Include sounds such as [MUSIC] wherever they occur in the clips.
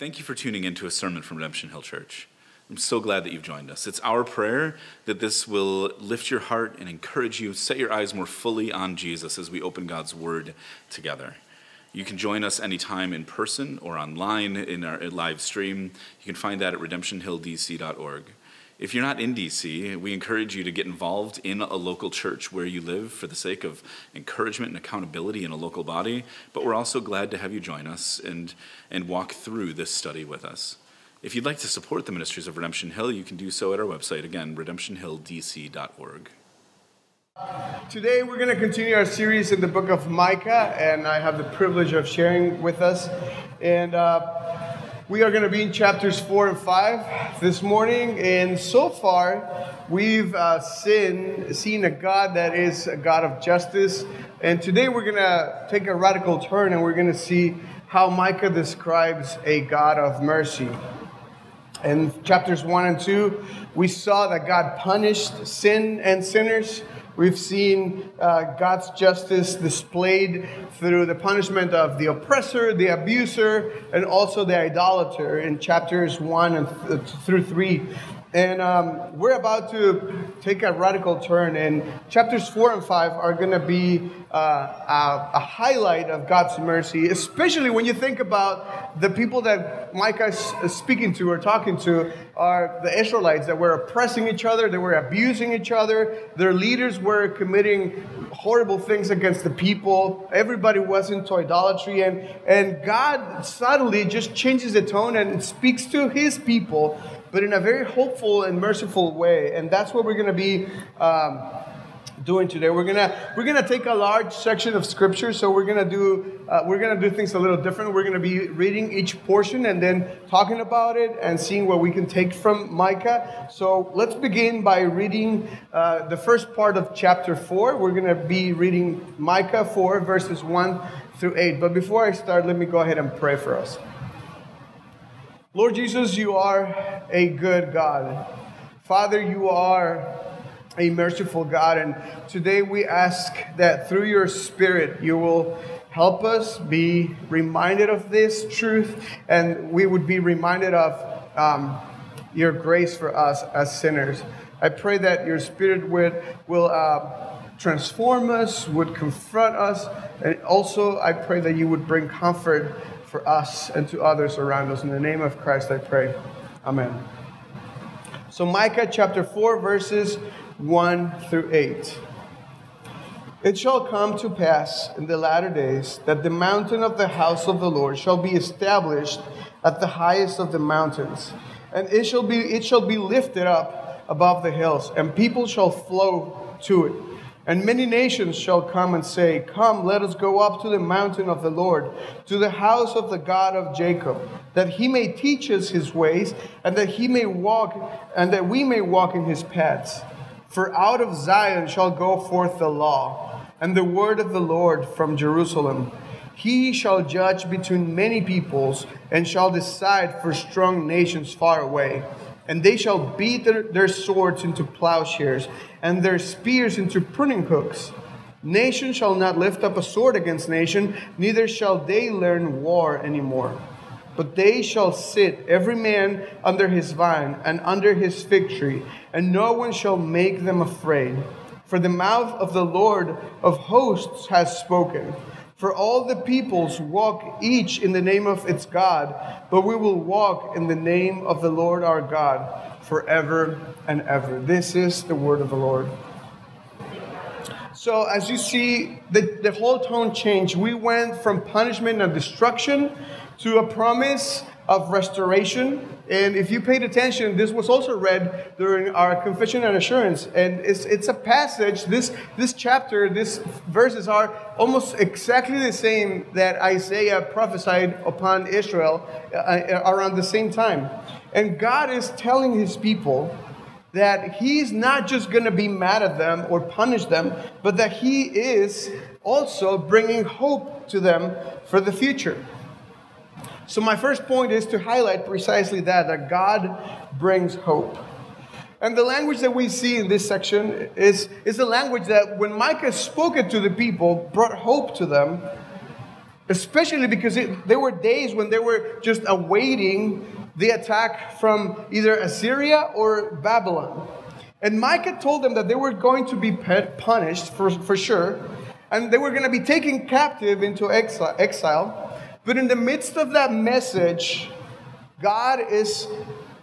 Thank you for tuning in to a sermon from Redemption Hill Church. I'm so glad that you've joined us. It's our prayer that this will lift your heart and encourage you, set your eyes more fully on Jesus as we open God's Word together. You can join us anytime in person or online in our live stream. You can find that at redemptionhilldc.org. If you're not in DC, we encourage you to get involved in a local church where you live for the sake of encouragement and accountability in a local body. But we're also glad to have you join us and, and walk through this study with us. If you'd like to support the ministries of Redemption Hill, you can do so at our website, again, redemptionhilldc.org. Today, we're going to continue our series in the book of Micah, and I have the privilege of sharing with us. And uh, we are going to be in chapters 4 and 5 this morning, and so far we've uh, seen, seen a God that is a God of justice. And today we're going to take a radical turn and we're going to see how Micah describes a God of mercy. In chapters 1 and 2, we saw that God punished sin and sinners. We've seen uh, God's justice displayed through the punishment of the oppressor, the abuser, and also the idolater in chapters 1 and th- through 3. And um, we're about to take a radical turn, and chapters four and five are going to be uh, a, a, highlight of God's mercy, especially when you think about the people that Micah is speaking to or talking to are the Israelites that were oppressing each other, they were abusing each other, their leaders were committing horrible things against the people, everybody was into idolatry, and, and God suddenly just changes the tone and speaks to his people but in a very hopeful and merciful way. And that's what we're going to be um, doing today. We're gonna we're gonna take a large section of scripture. So we're gonna do uh, we're gonna do things a little different. We're gonna be reading each portion and then talking about it and seeing what we can take from Micah. So let's begin by reading uh, the first part of chapter four. We're gonna be reading Micah four verses one through eight. But before I start, let me go ahead and pray for us. Lord Jesus, you are a good God. Father, you are a merciful God. And today we ask that through your Spirit, you will help us be reminded of this truth and we would be reminded of um, your grace for us as sinners. I pray that your Spirit would, will uh, transform us, would confront us, and also I pray that you would bring comfort for us and to others around us. In the name of Christ, I pray. Amen. So, Micah chapter 4, verses 1 through 8. It shall come to pass in the latter days that the mountain of the house of the Lord shall be established at the highest of the mountains, and it shall be, it shall be lifted up above the hills, and people shall flow to it. And many nations shall come and say, Come, let us go up to the mountain of the Lord, to the house of the God of Jacob, that he may teach us his ways, and that he may walk, and that we may walk in his paths. For out of Zion shall go forth the law, and the word of the Lord from Jerusalem. He shall judge between many peoples, and shall decide for strong nations far away and they shall beat their, their swords into plowshares, and their spears into pruning hooks. Nation shall not lift up a sword against nation, neither shall they learn war anymore. But they shall sit, every man under his vine and under his fig tree, and no one shall make them afraid. For the mouth of the Lord of hosts has spoken. For all the peoples walk each in the name of its God, but we will walk in the name of the Lord our God forever and ever. This is the word of the Lord. So, as you see, the, the whole tone changed. We went from punishment and destruction to a promise of restoration and if you paid attention, this was also read during our confession and assurance. And it's, it's a passage, this, this chapter, these verses are almost exactly the same that Isaiah prophesied upon Israel uh, uh around the same time. And God is telling his people that he's not just going to be mad at them or punish them, but that he is also bringing hope to them for the future. So, my first point is to highlight precisely that, that God brings hope. And the language that we see in this section is, is the language that when Micah spoke it to the people, brought hope to them. especially because it, there were days when they were just awaiting the attack from either Assyria or Babylon. And Micah told them that they were going to be punished for, for sure, and they were going to be taken captive into exile. But in the midst of that message, God is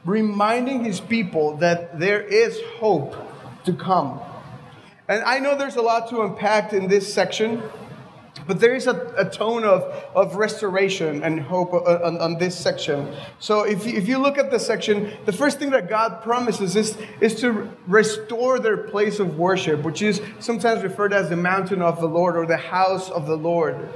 reminding his people that there is hope to come. And I know there's a lot to unpack in this section, but there is a, a tone of, of restoration and hope uh, on, on this section. So if you, if you look at the section, the first thing that God promises is, is to restore their place of worship, which is sometimes referred as the mountain of the Lord or the house of the Lord.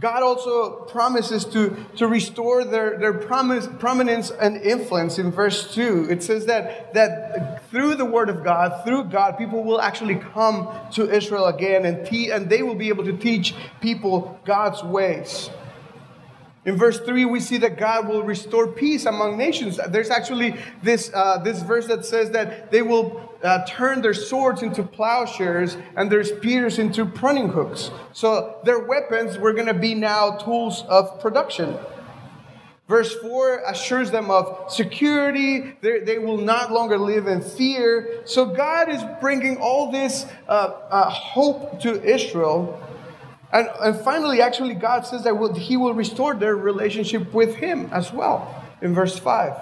God also promises to, to restore their, their promise, prominence and influence in verse 2. It says that, that through the word of God, through God, people will actually come to Israel again and, te- and they will be able to teach people God's ways. In verse 3, we see that God will restore peace among nations. There's actually this, uh, this verse that says that they will uh, turn their swords into plowshares and their spears into pruning hooks. So their weapons were going to be now tools of production. Verse 4 assures them of security. They, they will not longer live in fear. So God is bringing all this uh, uh hope to Israel and, and finally, actually, God says that will, He will restore their relationship with Him as well in verse 5.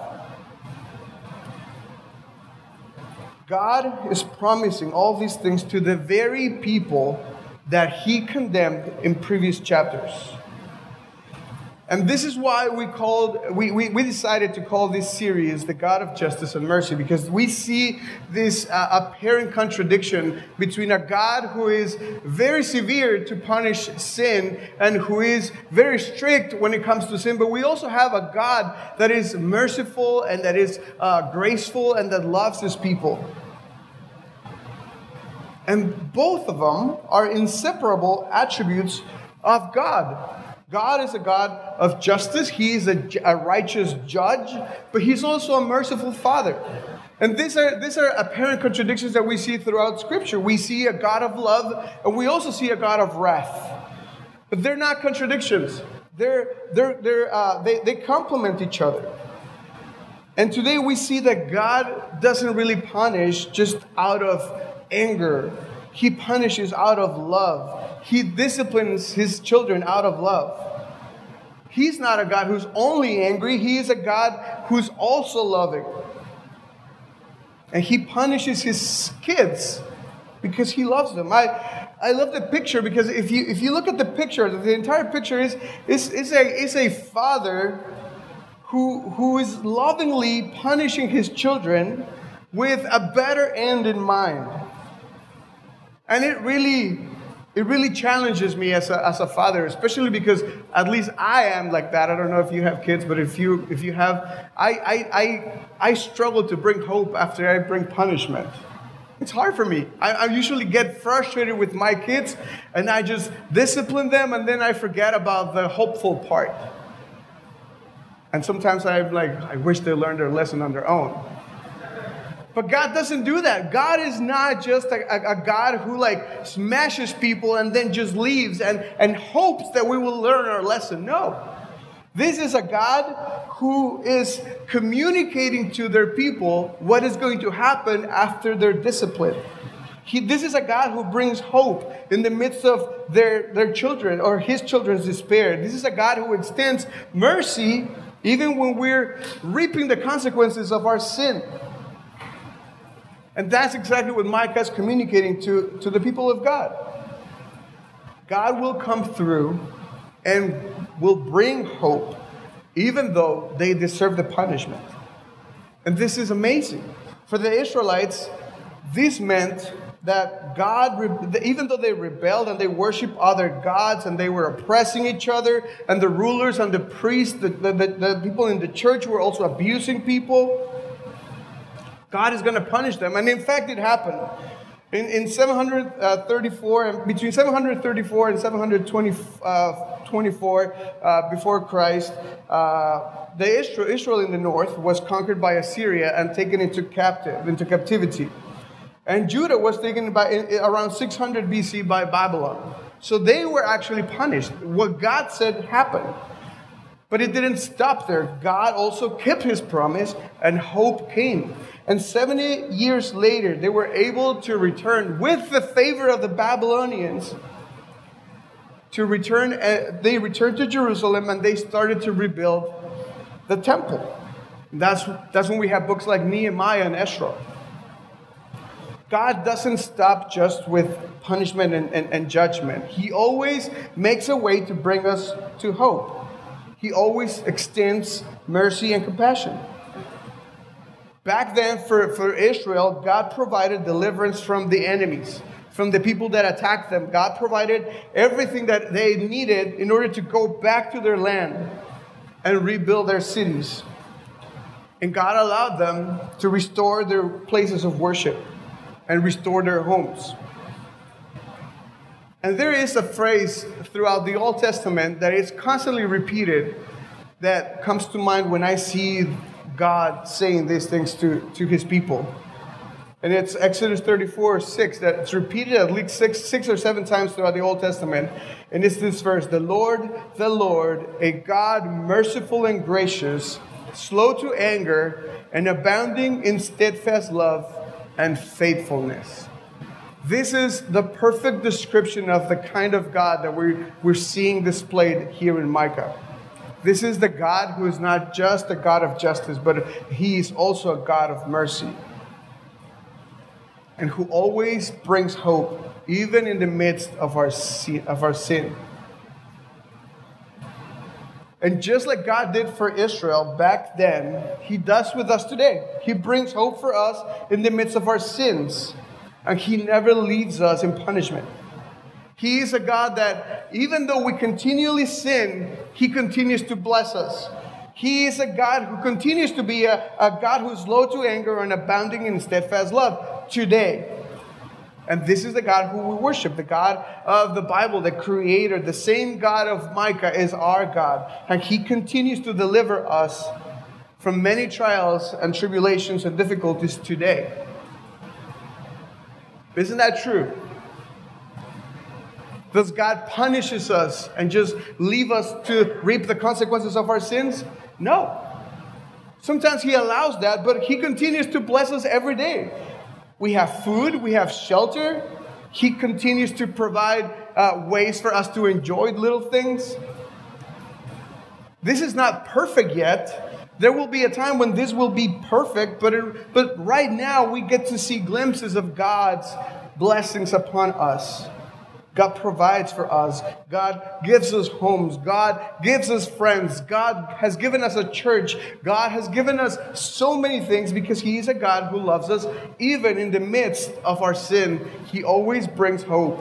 God is promising all these things to the very people that He condemned in previous chapters. And this is why we called we, we, we, decided to call this series the God of Justice and Mercy, because we see this uh, apparent contradiction between a God who is very severe to punish sin and who is very strict when it comes to sin, but we also have a God that is merciful and that is uh, graceful and that loves his people. And both of them are inseparable attributes of God. God is a God of justice. He is a, a, righteous judge, but He's also a merciful Father. And these are, these are apparent contradictions that we see throughout Scripture. We see a God of love, and we also see a God of wrath. But they're not contradictions, they're, they're, they're, uh, they, they complement each other. And today we see that God doesn't really punish just out of anger, He punishes out of love. He disciplines his children out of love. He's not a God who's only angry, he is a God who's also loving. And he punishes his kids because he loves them. I, I love the picture because if you, if you look at the picture, the entire picture is, is, is, a, is a father who, who is lovingly punishing his children with a better end in mind. And it really it really challenges me as a, as a father, especially because at least I am like that. I don't know if you have kids, but if you if you have, I I I, I struggle to bring hope after I bring punishment. It's hard for me. I, I usually get frustrated with my kids, and I just discipline them, and then I forget about the hopeful part. And sometimes I'm like, I wish they learned their lesson on their own. But God doesn't do that. God is not just a, a, a, God who like smashes people and then just leaves and, and hopes that we will learn our lesson. No. This is a God who is communicating to their people what is going to happen after their discipline. He, this is a God who brings hope in the midst of their, their children or his children's despair. This is a God who extends mercy even when we're reaping the consequences of our sin. And that's exactly what Micah is communicating to, to the people of God. God will come through and will bring hope, even though they deserve the punishment. And this is amazing. For the Israelites, this meant that God, even though they rebelled and they worshiped other gods and they were oppressing each other, and the rulers and the priests, the, the, the, the people in the church were also abusing people, God is going to punish them. And in fact, it happened. In, in 734, between 734 and 724 uh, before Christ, uh, the Israel, Israel in the north was conquered by Assyria and taken into captive into captivity. And Judah was taken by around 600 BC by Babylon. So they were actually punished. What God said happened. But it didn't stop there. God also kept his promise and hope came. And 70 years later, they were able to return with the favor of the Babylonians. To return, uh, they returned to Jerusalem and they started to rebuild the temple. That's, that's when we have books like Nehemiah and Ezra. God doesn't stop just with punishment and, and, and, judgment. He always makes a way to bring us to hope. He always extends mercy and compassion. Back then, for, for Israel, God provided deliverance from the enemies, from the people that attacked them. God provided everything that they needed in order to go back to their land and rebuild their cities. And God allowed them to restore their places of worship and restore their homes. And there is a phrase throughout the Old Testament that is constantly repeated that comes to mind when I see God saying these things to, to his people. And it's Exodus 34 6 that it's repeated at least six, six or seven times throughout the Old Testament. And it's this verse The Lord, the Lord, a God merciful and gracious, slow to anger, and abounding in steadfast love and faithfulness. This is the perfect description of the kind of God that we're, we're seeing displayed here in Micah. This is the God who is not just a God of justice, but he is also a God of mercy. And who always brings hope, even in the midst of our, of our sin. And just like God did for Israel back then, He does with us today. He brings hope for us in the midst of our sins, and He never leaves us in punishment. He is a God that, even though we continually sin, He continues to bless us. He is a God who continues to be a, a God who's slow to anger and abounding in steadfast love today. And this is the God who we worship, the God of the Bible, the creator, the same God of Micah is our God. And he continues to deliver us from many trials and tribulations and difficulties today. Isn't that true? Does God punishes us and just leave us to reap the consequences of our sins? No. Sometimes he allows that, but he continues to bless us every day. We have food, we have shelter. He continues to provide uh, ways for us to enjoy little things. This is not perfect yet. There will be a time when this will be perfect, but, it, but right now we get to see glimpses of God's blessings upon us. God provides for us. God gives us homes. God gives us friends. God has given us a church. God has given us so many things because He is a God who loves us. Even in the midst of our sin, He always brings hope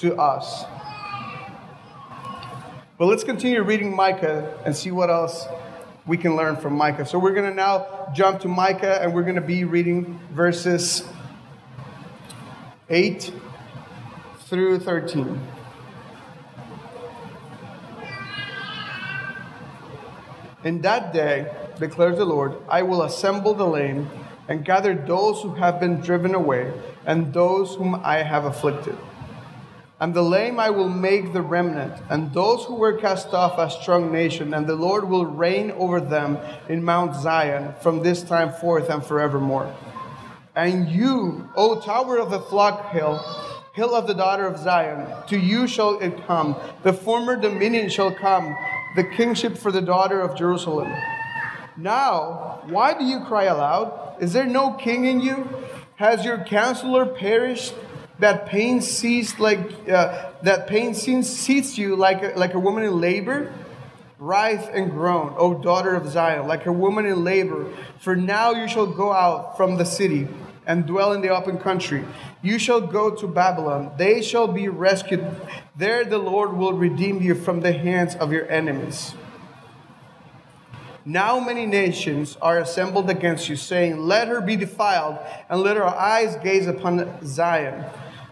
to us. But let's continue reading Micah and see what else we can learn from Micah. So we're going to now jump to Micah and we're going to be reading verses 8 through 13. In that day, declares the Lord, I will assemble the lame and gather those who have been driven away and those whom I have afflicted. And the lame I will make the remnant, and those who were cast off a strong nation, and the Lord will reign over them in Mount Zion from this time forth and forevermore. And you, O tower of the flock hill, hill of the daughter of Zion. To you shall it come. The former dominion shall come, the kingship for the daughter of Jerusalem. Now, why do you cry aloud? Is there no king in you? Has your counselor perished? That pain seized like uh, that pain seized you like a, like a woman in labor. Writhe and groan, O daughter of Zion, like a woman in labor. For now you shall go out from the city and dwell in the open country. You shall go to Babylon. They shall be rescued. There the Lord will redeem you from the hands of your enemies. Now many nations are assembled against you, saying, Let her be defiled, and let our eyes gaze upon Zion.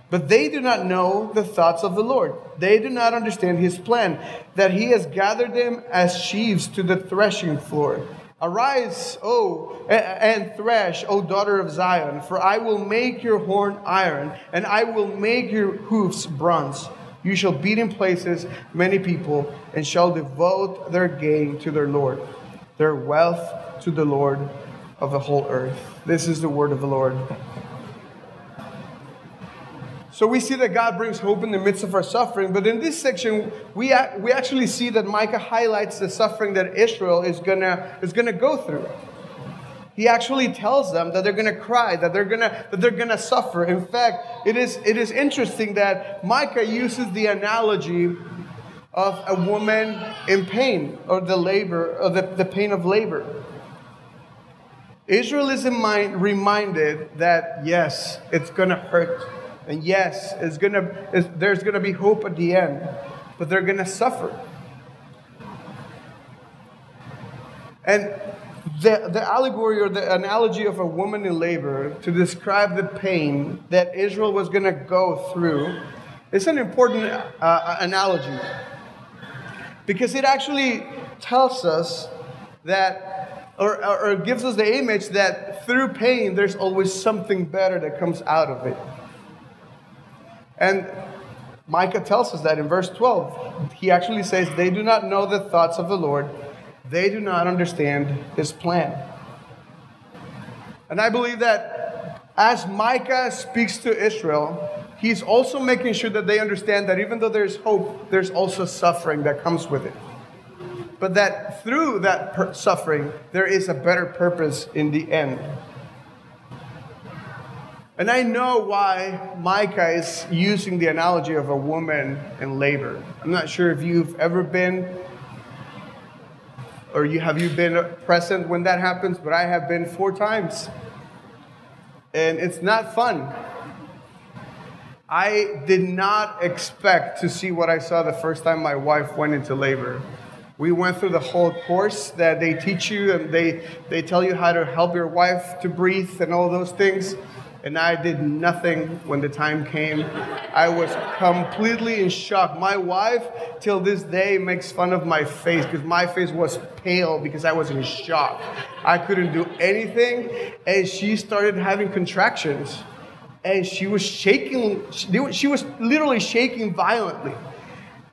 But they do not know the thoughts of the Lord. They do not understand his plan, that he has gathered them as sheaves to the threshing floor. Arise, O, and thresh, O daughter of Zion, for I will make your horn iron, and I will make your hoofs bronze. You shall beat in places many people, and shall devote their gain to their Lord, their wealth to the Lord of the whole earth. This is the word of the Lord. So we see that God brings hope in the midst of our suffering, but in this section, we, we actually see that Micah highlights the suffering that Israel is gonna, is gonna go through. He actually tells them that they're gonna cry, that they're gonna, that they're gonna suffer. In fact, it is, it is interesting that Micah uses the analogy of a woman in pain, or the labor, or the, the pain of labor. Israel is mind, reminded that yes, it's gonna hurt and yes, it's gonna, it's, there's going to be hope at the end, but they're going to suffer. And the, the allegory or the analogy of a woman in labor to describe the pain that Israel was going to go through is an important uh, analogy because it actually tells us that, or, or gives us the image that through pain, there's always something better that comes out of it. And Micah tells us that in verse 12. He actually says, They do not know the thoughts of the Lord, they do not understand his plan. And I believe that as Micah speaks to Israel, he's also making sure that they understand that even though there's hope, there's also suffering that comes with it. But that through that per- suffering, there is a better purpose in the end. And I know why Micah is using the analogy of a woman in labor. I'm not sure if you've ever been or you have you been present when that happens, but I have been four times. And it's not fun. I did not expect to see what I saw the first time my wife went into labor. We went through the whole course that they teach you and they, they tell you how to help your wife to breathe and all those things and I did nothing when the time came. I was completely in shock. My wife, till this day, makes fun of my face because my face was pale because I was in shock. I couldn't do anything, and she started having contractions, and she was shaking. She was literally shaking violently,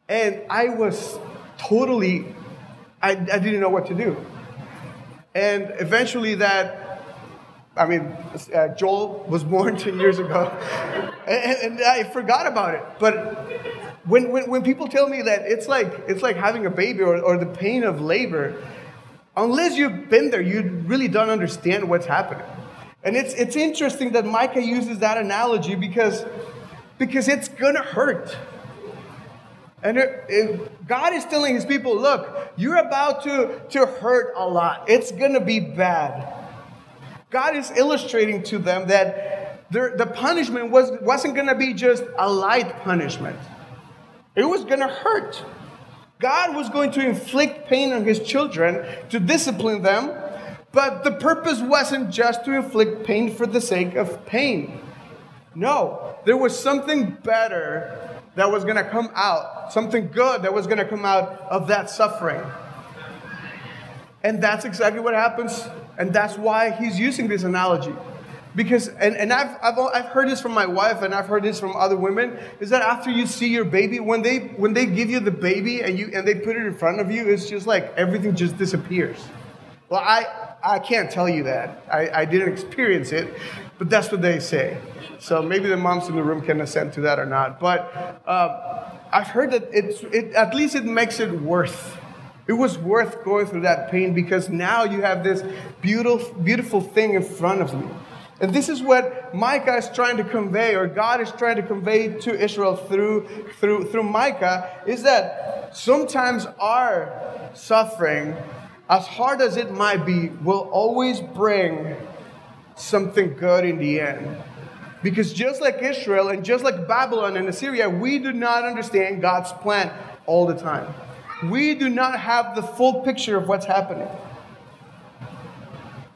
and I was totally. I, I didn't know what to do. And eventually, that I mean, uh, Joel was born [LAUGHS] 10 years ago, and, and, I forgot about it. But when, when, when people tell me that it's like, it's like having a baby or, or the pain of labor, unless you've been there, you really don't understand what's happening. And it's, it's interesting that Micah uses that analogy because, because it's gonna hurt. And it, it, God is telling his people, look, you're about to, to hurt a lot. It's gonna be bad. God is illustrating to them that the punishment was, wasn't going to be just a light punishment, it was going to hurt. God was going to inflict pain on his children to discipline them, but the purpose wasn't just to inflict pain for the sake of pain. No, there was something better that was going to come out, something good that was going to come out of that suffering. And that's exactly what happens and that's why he's using this analogy. Because, and, and I've, I've, I've heard this from my wife and I've heard this from other women, is that after you see your baby, when they, when they give you the baby and, you, and they put it in front of you, it's just like everything just disappears. Well, I, I can't tell you that. I, I didn't experience it, but that's what they say. So maybe the moms in the room can assent to that or not. But uh, I've heard that it's, it, at least it makes it worth it was worth going through that pain because now you have this beautiful, beautiful thing in front of you. And this is what Micah is trying to convey, or God is trying to convey to Israel through, through, through Micah, is that sometimes our suffering, as hard as it might be, will always bring something good in the end. Because just like Israel and just like Babylon and Assyria, we do not understand God's plan all the time we do not have the full picture of what's happening.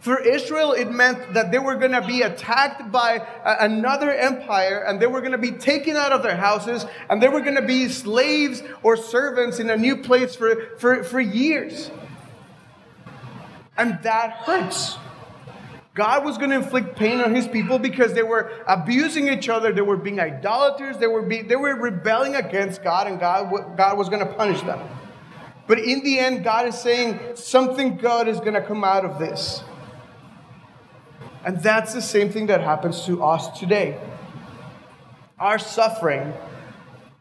For Israel, it meant that they were going to be attacked by another empire and they were going to be taken out of their houses and they were going to be slaves or servants in a new place for, for, for years. And that hurts. God was going to inflict pain on his people because they were abusing each other, they were being idolaters, they were, they were rebelling against God, and God, God was going to punish them. But in the end, God is saying something good is going to come out of this. And that's the same thing that happens to us today. Our suffering,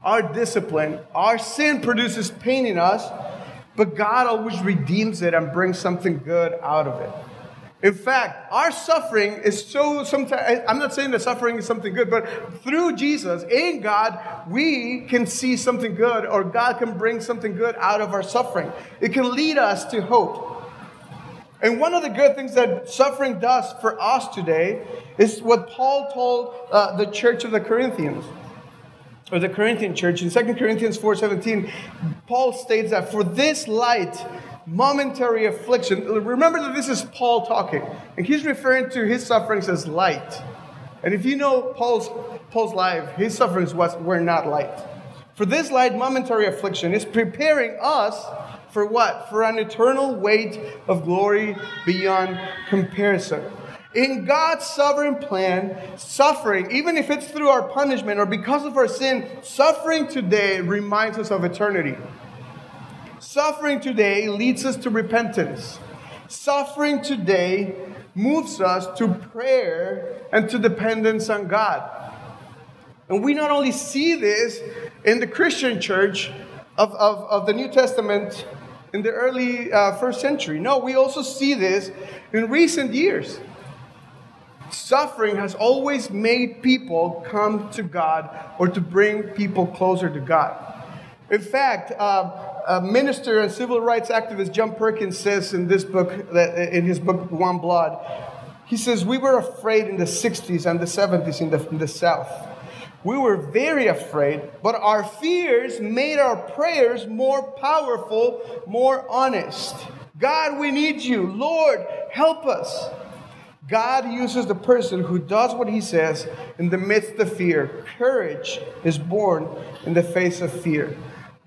our discipline, our sin produces pain in us, but God always redeems it and brings something good out of it. In fact, our suffering is so sometimes, I'm not saying that suffering is something good, but through Jesus, in God, we can see something good, or God can bring something good out of our suffering. It can lead us to hope. And one of the good things that suffering does for us today is what Paul told uh, the church of the Corinthians, or the Corinthian church. In 2 Corinthians 4.17, Paul states that for this light, momentary affliction. Remember that this is Paul talking, and he's referring to his sufferings as light. And if you know Paul's, Paul's life, his sufferings was, were not light. For this light momentary affliction is preparing us for what? For an eternal weight of glory beyond comparison. In God's sovereign plan, suffering, even if it's through our punishment or because of our sin, suffering today reminds us of eternity. Suffering today leads us to repentance. Suffering today moves us to prayer and to dependence on God. And we not only see this in the Christian church of, of, of the New Testament in the early uh, first century. No, we also see this in recent years. Suffering has always made people come to God or to bring people closer to God. In fact, uh, a minister and civil rights activist John Perkins says in this book, that in his book One Blood, he says, We were afraid in the 60s and the 70s in the, in the South. We were very afraid, but our fears made our prayers more powerful, more honest. God, we need you. Lord, help us. God uses the person who does what he says in the midst of fear. Courage is born in the face of fear.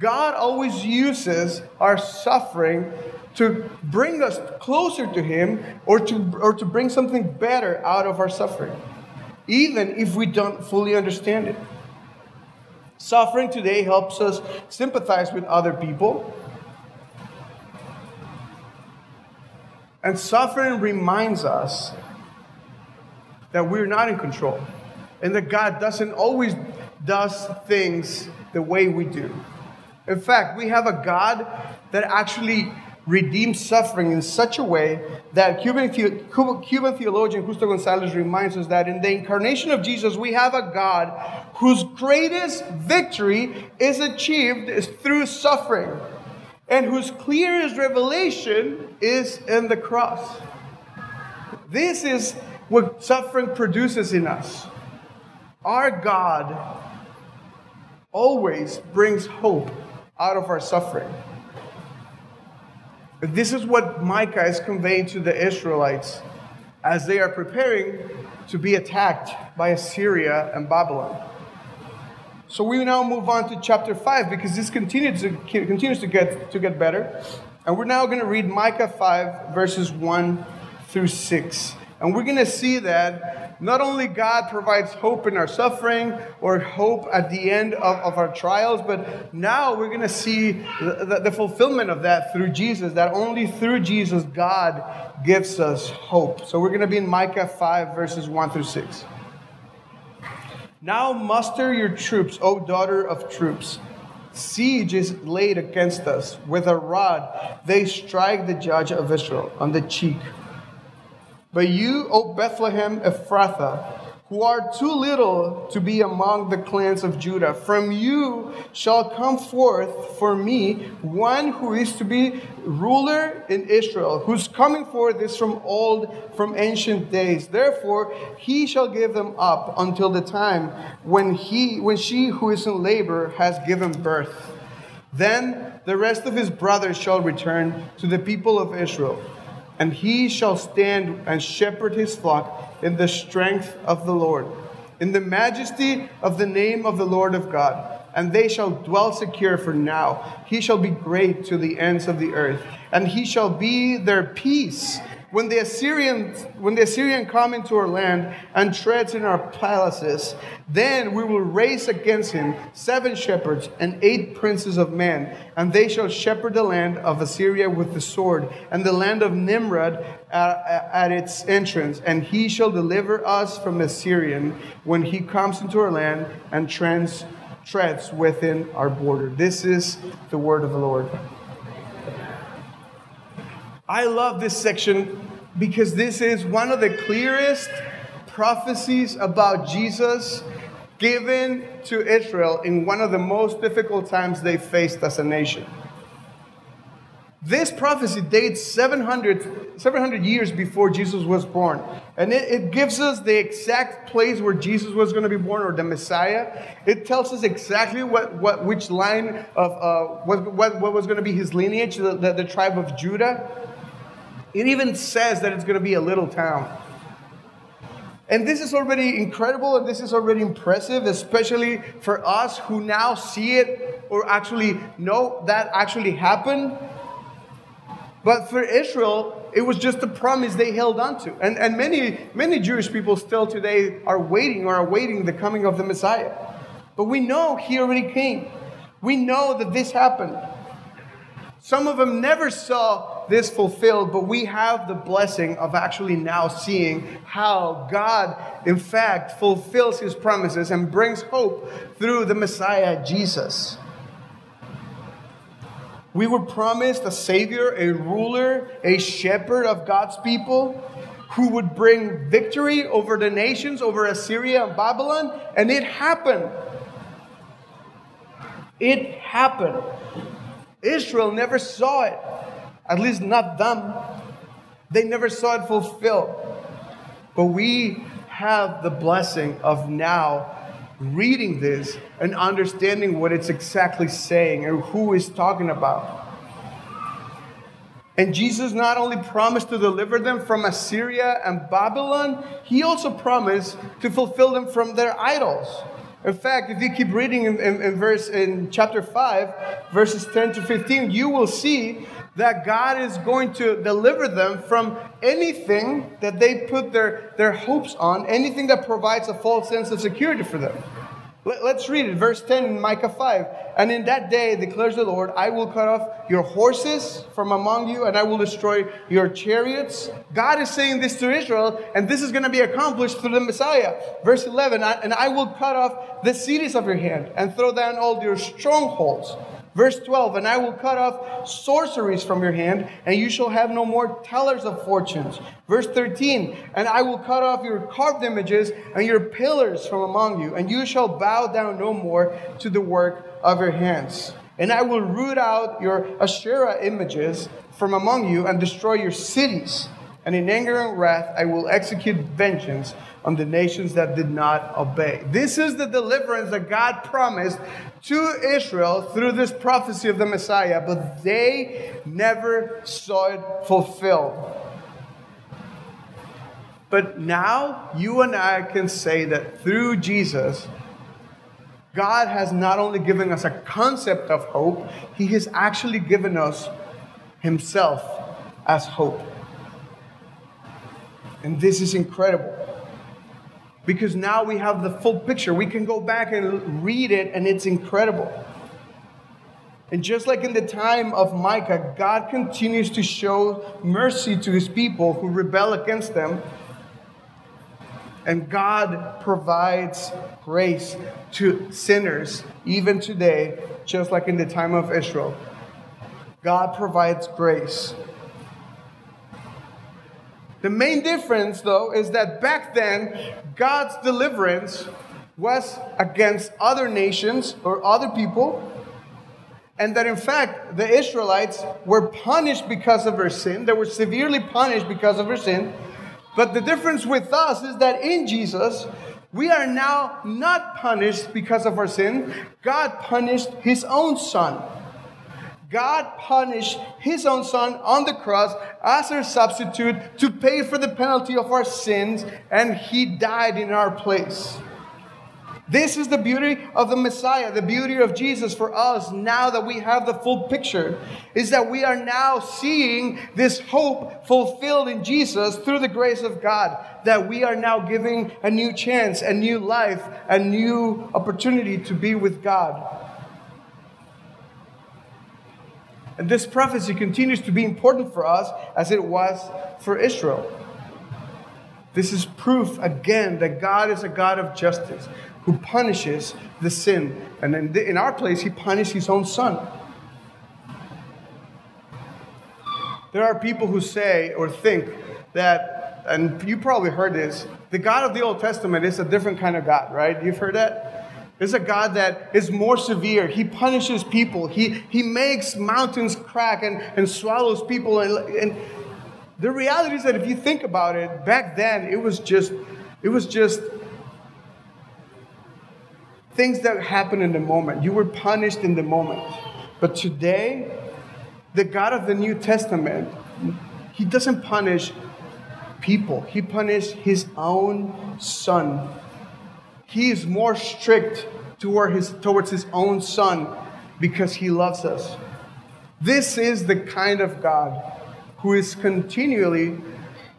God always uses our suffering to bring us closer to Him or to, or to bring something better out of our suffering, even if we don't fully understand it. Suffering today helps us sympathize with other people. And suffering reminds us that we're not in control and that God doesn't always does things the way we do. In fact, we have a God that actually redeems suffering in such a way that Cuban, Cuban theologian Justo Gonzalez reminds us that in the incarnation of Jesus, we have a God whose greatest victory is achieved through suffering and whose clearest revelation is in the cross. This is what suffering produces in us. Our God always brings hope out of our suffering. This is what Micah is conveying to the Israelites as they are preparing to be attacked by Assyria and Babylon. So we now move on to chapter 5 because this continues to, continues to, get, to get better. And we're now going to read Micah 5, verses 1 through 6. And we're going to see not only God provides hope in our suffering or hope at the end of, of our trials, but now we're going to see the, the, the fulfillment of that through Jesus, that only through Jesus God gives us hope. So we're going to be in Micah 5, verses 1 through 6. Now muster your troops, O daughter of troops. Siege is laid against us. With a rod, they strike the judge of Israel on the cheek. But you, O Bethlehem Ephrathah, who are too little to be among the clans of Judah, from you shall come forth for me one who is to be ruler in Israel, whose coming forth is from old, from ancient days. Therefore, he shall give them up until the time when he, when she who is in labor has given birth. Then the rest of his brothers shall return to the people of Israel and he shall stand and shepherd his flock in the strength of the Lord, in the majesty of the name of the Lord of God. And they shall dwell secure for now. He shall be great to the ends of the earth, and he shall be their peace. When the Assyrian when the Assyrian come into our land and treads in our palaces, then we will raise against him seven shepherds and eight princes of men, and they shall shepherd the land of Assyria with the sword, and the land of Nimrod at, at its entrance, and he shall deliver us from Assyrian when he comes into our land and trans, treads within our border. This is the word of the Lord. I love this section because this is one of the clearest prophecies about Jesus given to Israel in one of the most difficult times they faced as a nation. This prophecy dates 700, 700 years before Jesus was born. And it, it, gives us the exact place where Jesus was going to be born or the Messiah. It tells us exactly what, what which line of uh, what, what, what was going to be his lineage, the, the, the tribe of Judah. It even says that it's going to be a little town. And this is already incredible and this is already impressive, especially for us who now see it or actually know that actually happened. But for Israel, it was just a promise they held on to. And, and many, many Jewish people still today are waiting or are awaiting the coming of the Messiah. But we know he already came. We know that this happened. Some of them never saw this fulfilled, but we have the blessing of actually now seeing how God, in fact, fulfills his promises and brings hope through the Messiah, Jesus. We were promised a savior, a ruler, a shepherd of God's people who would bring victory over the nations, over Assyria and Babylon, and it happened. It happened. Israel never saw it, at least not them. They never saw it fulfilled. But we have the blessing of now reading this and understanding what it's exactly saying and who is talking about. And Jesus not only promised to deliver them from Assyria and Babylon, he also promised to fulfill them from their idols. In fact, if you keep reading in, in, in, verse in chapter 5, verses 10 to 15, you will see that God is going to deliver them from anything that they put their, their hopes on, anything that provides a false sense of security for them. Let's read it. Verse 10 in Micah 5. And in that day, declares the Lord, I will cut off your horses from among you, and I will destroy your chariots. God is saying this to Israel, and this is going to be accomplished through the Messiah. Verse 11, and I will cut off the cities of your hand and throw down all your strongholds. Verse 12, and I will cut off sorceries from your hand, and you shall have no more tellers of fortunes. Verse 13, and I will cut off your carved images and your pillars from among you, and you shall bow down no more to the work of your hands. And I will root out your Asherah images from among you and destroy your cities. And in anger and wrath, I will execute vengeance on the nations that did not obey. This is the deliverance that God promised to Israel through this prophecy of the Messiah, but they never saw it fulfilled. But now you and I can say that through Jesus, God has not only given us a concept of hope, He has actually given us Himself as hope. And this is incredible because now we have the full picture. We can go back and read it, and it's incredible. And just like in the time of Micah, God continues to show mercy to his people who rebel against them. And God provides grace to sinners, even today, just like in the time of Israel. God provides grace. The main difference, though, is that back then, God's deliverance was against other nations or other people, and that in fact, the Israelites were punished because of their sin. They were severely punished because of their sin. But the difference with us is that in Jesus, we are now not punished because of our sin. God punished his own son. God punished his own son on the cross as our substitute to pay for the penalty of our sins, and he died in our place. This is the beauty of the Messiah, the beauty of Jesus for us now that we have the full picture, is that we are now seeing this hope fulfilled in Jesus through the grace of God, that we are now giving a new chance, a new life, a new opportunity to be with God. And this prophecy continues to be important for us as it was for Israel. This is proof again that God is a God of justice who punishes the sin. And in, in our place, he punished his own son. There are people who say or think that, and you probably heard this, the God of the Old Testament is a different kind of God, right? You've heard that? It's a God that is more severe. He punishes people. He, he makes mountains crack and, and swallows people. And, and the reality is that if you think about it, back then it was just, it was just things that happen in the moment. You were punished in the moment. But today, the God of the New Testament, He doesn't punish people, He punishes His own Son. He is more strict toward his, towards His own Son because He loves us. This is the kind of God who is continually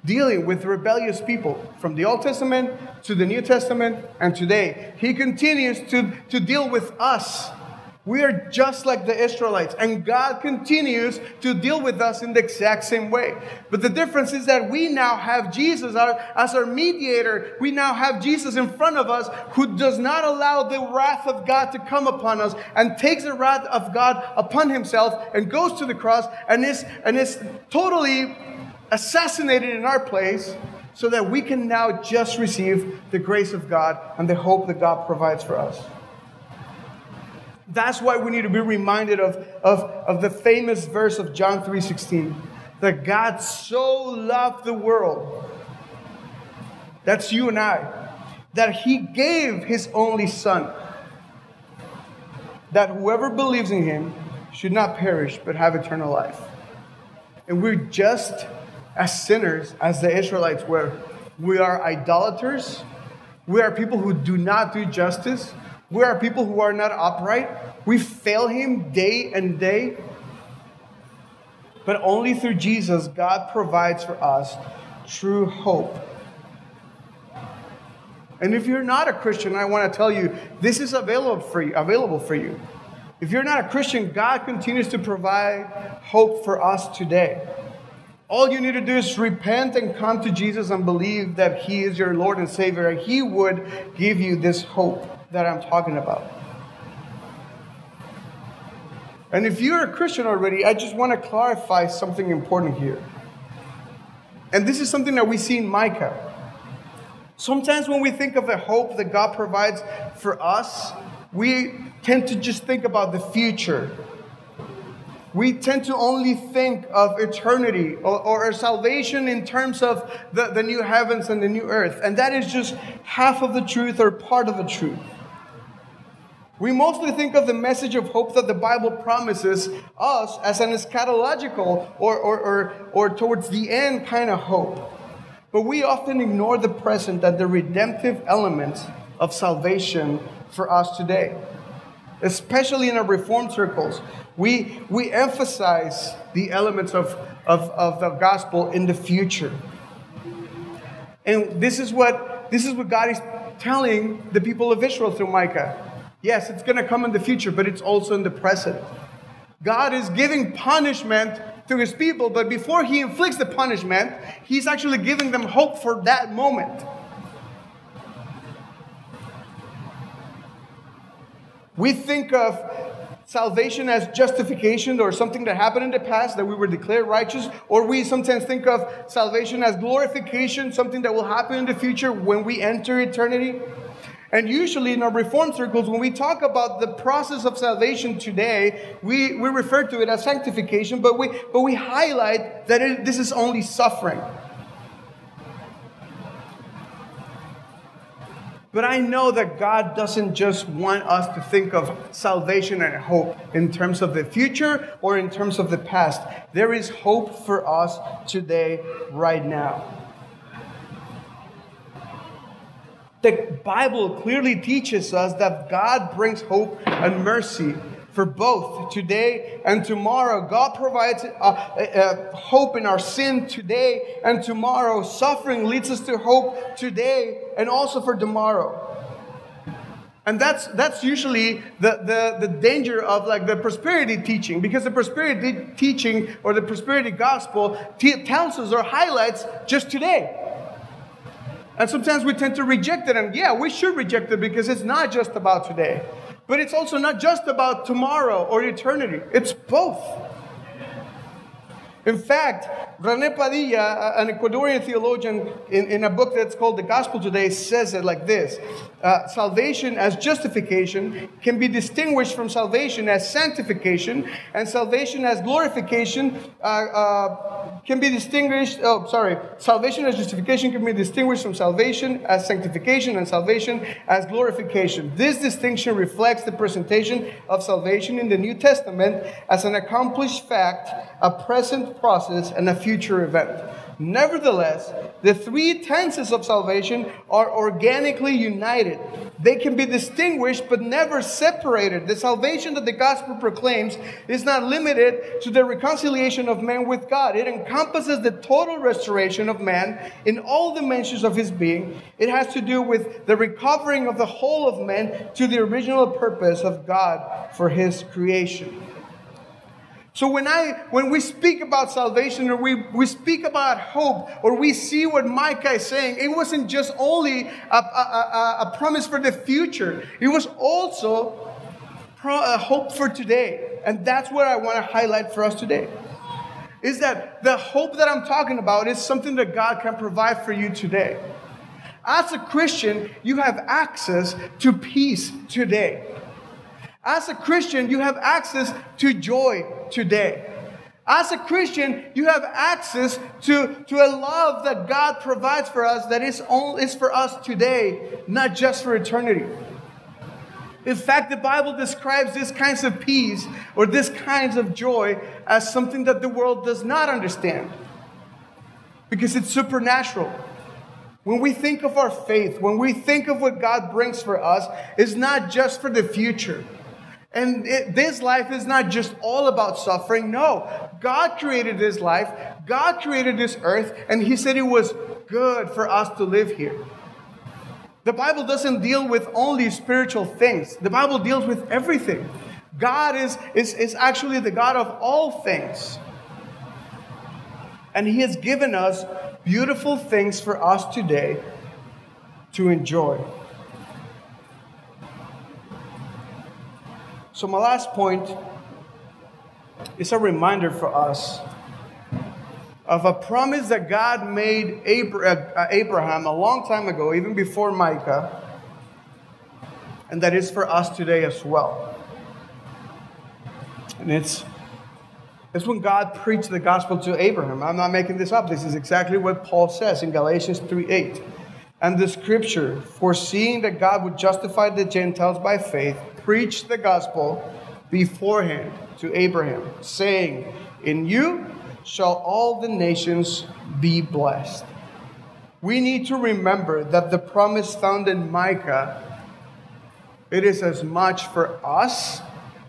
dealing with rebellious people from the Old Testament to the New Testament and today. He continues to, to deal with us. We are just like the Israelites, and God continues to deal with us in the exact same way. But the difference is that we now have Jesus as our mediator. We now have Jesus in front of us who does not allow the wrath of God to come upon us and takes the wrath of God upon himself and goes to the cross and is, and is totally assassinated in our place so that we can now just receive the grace of God and the hope that God provides for us. That's why we need to be reminded of, of, of the famous verse of John 3:16 that God so loved the world. That's you and I. That he gave his only son. That whoever believes in him should not perish but have eternal life. And we're just as sinners as the Israelites were. We are idolaters. We are people who do not do justice. We are people who are not upright. We fail Him day and day. But only through Jesus, God provides for us true hope. And if you're not a Christian, I want to tell you this is available for you, available for you. If you're not a Christian, God continues to provide hope for us today. All you need to do is repent and come to Jesus and believe that He is your Lord and Savior, and He would give you this hope that I'm talking about. And if you're a Christian already, I just want to clarify something important here. And this is something that we see in Micah. Sometimes when we think of the hope that God provides for us, we tend to just think about the future we tend to only think of eternity or, or, salvation in terms of the, the new heavens and the new earth. And that is just half of the truth or part of the truth. We mostly think of the message of hope that the Bible promises us as an eschatological or, or, or, or towards the end kind of hope. But we often ignore the present and the redemptive elements of salvation for us today especially in our reform circles. We, we emphasize the elements of, of, of the gospel in the future. And this is what this is what God is telling the people of Israel through Micah. Yes, it's going to come in the future, but it's also in the present. God is giving punishment to his people, but before he inflicts the punishment, he's actually giving them hope for that moment. We think of salvation as justification or something that happened in the past that we were declared righteous, or we sometimes think of salvation as glorification, something that will happen in the future when we enter eternity. And usually in our reform circles, when we talk about the process of salvation today, we, we refer to it as sanctification, but we, but we highlight that it, this is only suffering. But I know that God doesn't just want us to think of salvation and hope in terms of the future or in terms of the past. There is hope for us today, right now. The Bible clearly teaches us that God brings hope and mercy for both today and tomorrow. God provides uh, uh, hope in our sin today and tomorrow. Suffering leads us to hope today and also for tomorrow. And that's, that's usually the, the, the danger of like the prosperity teaching, because the prosperity teaching or the prosperity gospel t- tells us or highlights just today. And sometimes we tend to reject it, and yeah, we should reject it because it's not just about today. But it's also not just about tomorrow or eternity, it's both. In fact, René Padilla, an Ecuadorian theologian, in, in, a book that's called The Gospel Today, says it like this uh, Salvation as justification can be distinguished from salvation as sanctification, and salvation as glorification uh, uh, can be distinguished. Oh, sorry. Salvation as justification can be distinguished from salvation as sanctification, and salvation as glorification. This distinction reflects the presentation of salvation in the New Testament as an accomplished fact, a present process and a future event. Nevertheless, the three tenses of salvation are organically united. They can be distinguished but never separated. The salvation that the gospel proclaims is not limited to the reconciliation of man with God, it encompasses the total restoration of man in all dimensions of his being. It has to do with the recovering of the whole of man to the original purpose of God for his creation. So when I when we speak about salvation or we, we speak about hope or we see what Micah is saying, it wasn't just only a, a, a, a promise for the future. It was also a hope for today. And that's what I want to highlight for us today. Is that the hope that I'm talking about is something that God can provide for you today. As a Christian, you have access to peace today. As a Christian, you have access to joy today. As a Christian, you have access to, to a love that God provides for us that is, only, is for us today, not just for eternity. In fact, the Bible describes these kinds of peace or this kinds of joy as something that the world does not understand because it's supernatural. When we think of our faith, when we think of what God brings for us, it's not just for the future. And it, this life is not just all about suffering. No, God created this life, God created this earth, and He said it was good for us to live here. The Bible doesn't deal with only spiritual things, the Bible deals with everything. God is, is, is actually the God of all things. And He has given us beautiful things for us today to enjoy. So, my last point is a reminder for us of a promise that God made uh, Abraham a long time ago, even before Micah, and that is for us today as well. And it's, it's when God preached the gospel to Abraham. I'm not making this up. This is exactly what Paul says in Galatians 3 8. And the scripture, foreseeing that God would justify the Gentiles by faith, preached the gospel beforehand to Abraham, saying, In you shall all the nations be blessed. We need to remember that the promise found in Micah it is as much for us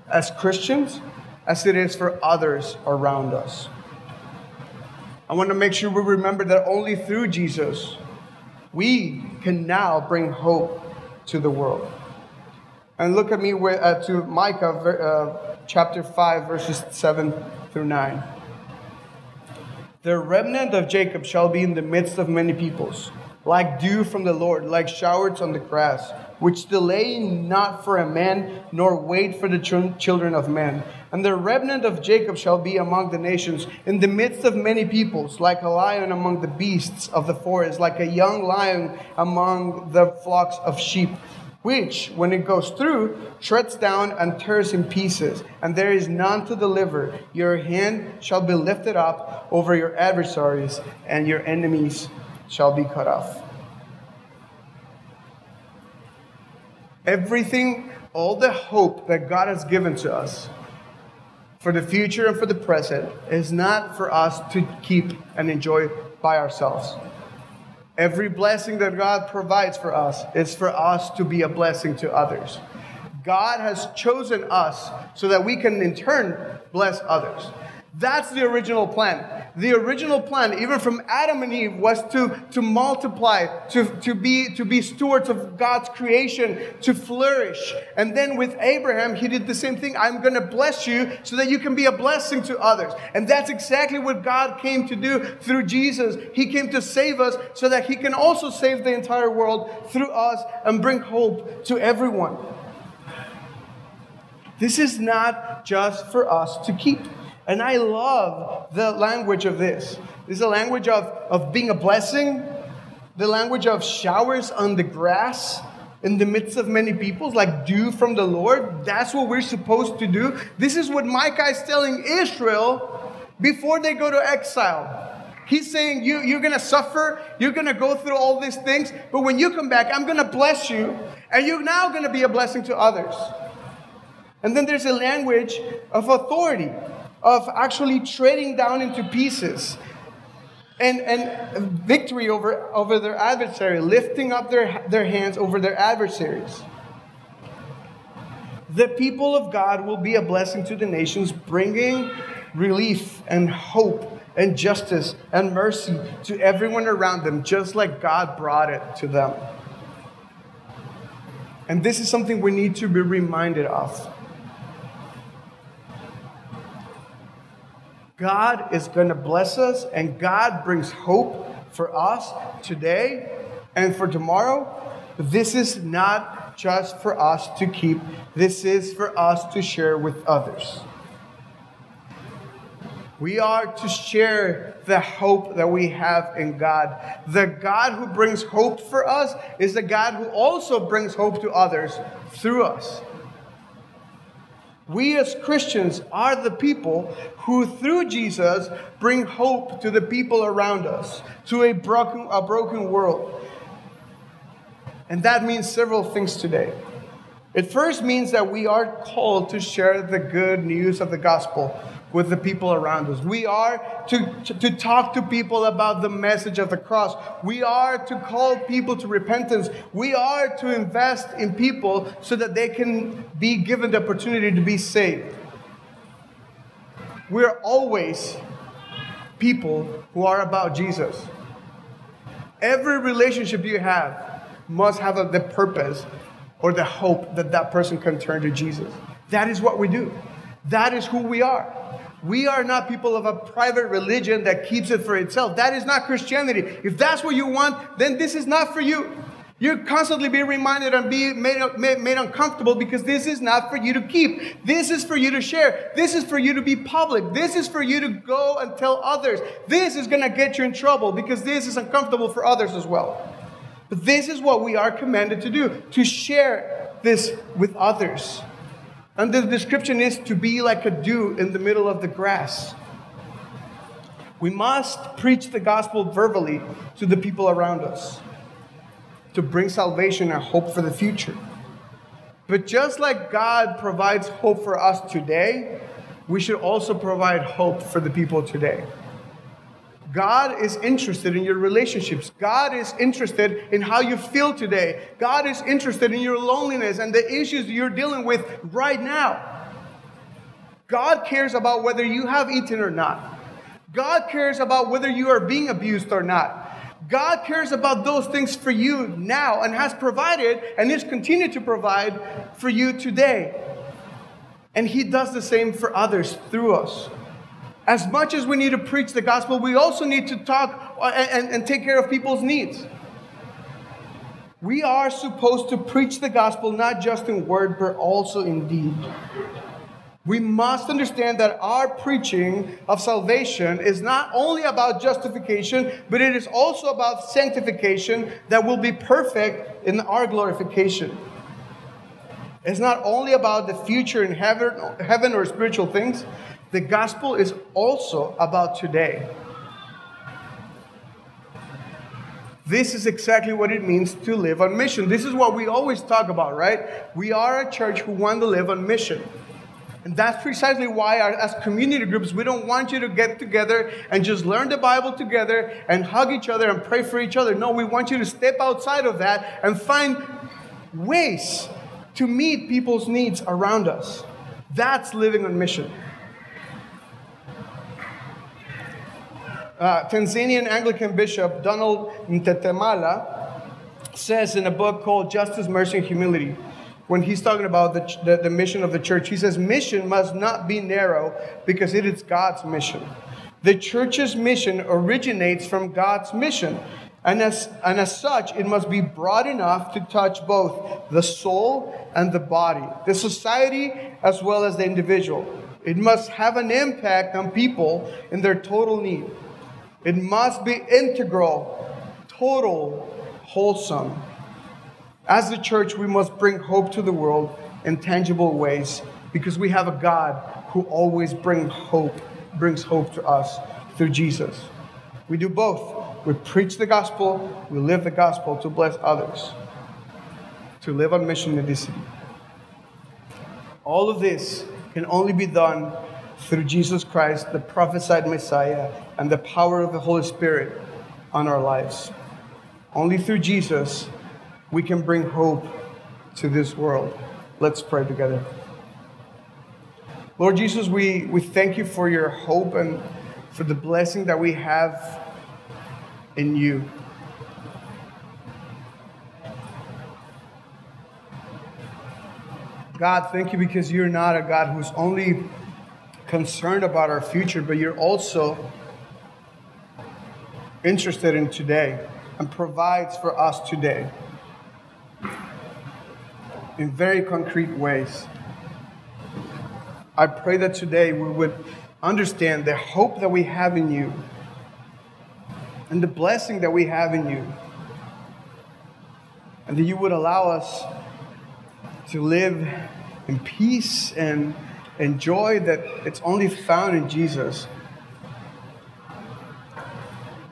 as Christians as it is for others around us. I want to make sure we remember that only through Jesus we can now bring hope to the world. And look at me with, uh, to Micah uh, chapter 5, verses 7 through 9. The remnant of Jacob shall be in the midst of many peoples, like dew from the Lord, like showers on the grass, which delay not for a man, nor wait for the ch- children of men. And the remnant of Jacob shall be among the nations, in the midst of many peoples, like a lion among the beasts of the forest, like a young lion among the flocks of sheep which, when it goes through, shreds down and tears in pieces, and there is none to deliver. Your hand shall be lifted up over your adversaries, and your enemies shall be cut off. Everything, all the hope that God has given to us for the future and for the present is not for us to keep and enjoy by ourselves. Every blessing that God provides for us is for us to be a blessing to others. God has chosen us so that we can in turn bless others. That's the original plan. The original plan, even from Adam and Eve, was to, to multiply, to, to, be, to be stewards of God's creation, to flourish. And then with Abraham, he did the same thing. I'm going to bless you so that you can be a blessing to others. And that's exactly what God came to do through Jesus. He came to save us so that he can also save the entire world through us and bring hope to everyone. This is not just for us to keep. And I love the language of this. This is a language of, of being a blessing, the language of showers on the grass in the midst of many peoples, like dew from the Lord. That's what we're supposed to do. This is what Micah is telling Israel before they go to exile. He's saying, you, You're going to suffer, you're going to go through all these things, but when you come back, I'm going to bless you, and you're now going to be a blessing to others. And then there's a language of authority of actually trading down into pieces and, and victory over, over their adversary, lifting up their, their hands over their adversaries. The people of God will be a blessing to the nations, bringing relief and hope and justice and mercy to everyone around them, just like God brought it to them. And this is something we need to be reminded of. God is going to bless us, and God brings hope for us today and for tomorrow. This is not just for us to keep, this is for us to share with others. We are to share the hope that we have in God. The God who brings hope for us is the God who also brings hope to others through us. We as Christians are the people who, through Jesus, bring hope to the people around us, to a broken, a broken world. And that means several things today. It first means that we are called to share the good news of the gospel with the people around us. We are to, to, talk to people about the message of the cross. We are to call people to repentance. We are to invest in people so that they can be given the opportunity to be saved. We're always people who are about Jesus. Every relationship you have must have a, the purpose or the hope that that person can turn to Jesus. That is what we do. That is who we are. We are not people of a private religion that keeps it for itself. That is not Christianity. If that's what you want, then this is not for you. You're constantly being reminded and being made, made, made, uncomfortable because this is not for you to keep. This is for you to share. This is for you to be public. This is for you to go and tell others. This is going to get you in trouble because this is uncomfortable for others as well. But this is what we are commanded to do to share this with others. And the description is to be like a dew in the middle of the grass. We must preach the gospel verbally to the people around us to bring salvation and hope for the future. But just like God provides hope for us today, we should also provide hope for the people today. God is interested in your relationships. God is interested in how you feel today. God is interested in your loneliness and the issues you're dealing with right now. God cares about whether you have eaten or not. God cares about whether you are being abused or not. God cares about those things for you now and has provided and is continuing to provide for you today. And He does the same for others through us. As much as we need to preach the gospel, we also need to talk uh, and, and, and take care of people's needs. We are supposed to preach the gospel not just in word, but also in deed. We must understand that our preaching of salvation is not only about justification, but it is also about sanctification that will be perfect in our glorification. It's not only about the future in heaven, heaven or spiritual things, the gospel is also about today. This is exactly what it means to live on mission. This is what we always talk about, right? We are a church who want to live on mission. And that's precisely why, our, as community groups, we don't want you to get together and just learn the Bible together and hug each other and pray for each other. No, we want you to step outside of that and find ways to meet people's needs around us. That's living on mission. Uh, Tanzanian Anglican Bishop Donald Mtetemela says in a book called Justice, Mercy, and Humility when he's talking about the, the, the, mission of the church. He says, Mission must not be narrow because it is God's mission. The church's mission originates from God's mission. And as, and as such, it must be broad enough to touch both the soul and the body, the society as well as the individual. It must have an impact on people in their total need. It must be integral, total, wholesome, as the church, we must bring hope to the world in tangible ways because we have a God who always brings hope, brings hope to us through Jesus. We do both. We preach the gospel, we live the gospel to bless others, to live on mission in this city. All of this can only be done through Jesus Christ, the prophesied Messiah, and the power of the Holy Spirit on our lives. Only through Jesus we can bring hope to this world. Let's pray together. Lord Jesus, we, we thank you for your hope and for the blessing that we have in you. God, thank you because you're not a God who's only concerned about our future, but you're also interested in today and provides for us today in very concrete ways. I pray that today we would understand the hope that we have in you and the blessing that we have in you. And that you would allow us to live in peace and, and joy that it's only found in Jesus.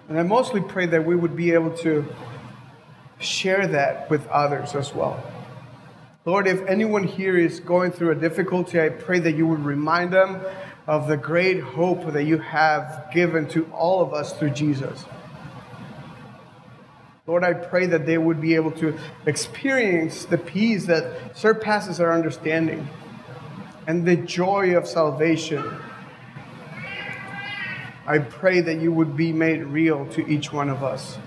And I mostly pray that we would be able to share that with others as well. Lord, if anyone here is going through a difficulty, I pray that you would remind them of the great hope that you have given to all of us through Jesus. Lord, I pray that they would be able to experience the peace that surpasses our understanding and the joy of salvation. I pray that you would be made real to each one of us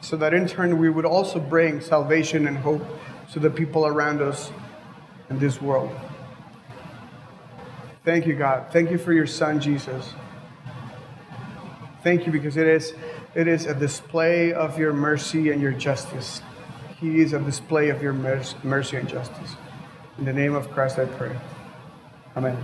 so that in turn we would also bring salvation and hope to the people around us in this world. Thank you, God. Thank you for your Son, Jesus. Thank you because it is, it is a display of your mercy and your justice. He is a display of your mercy and justice. In the name of Christ, I pray. Amen.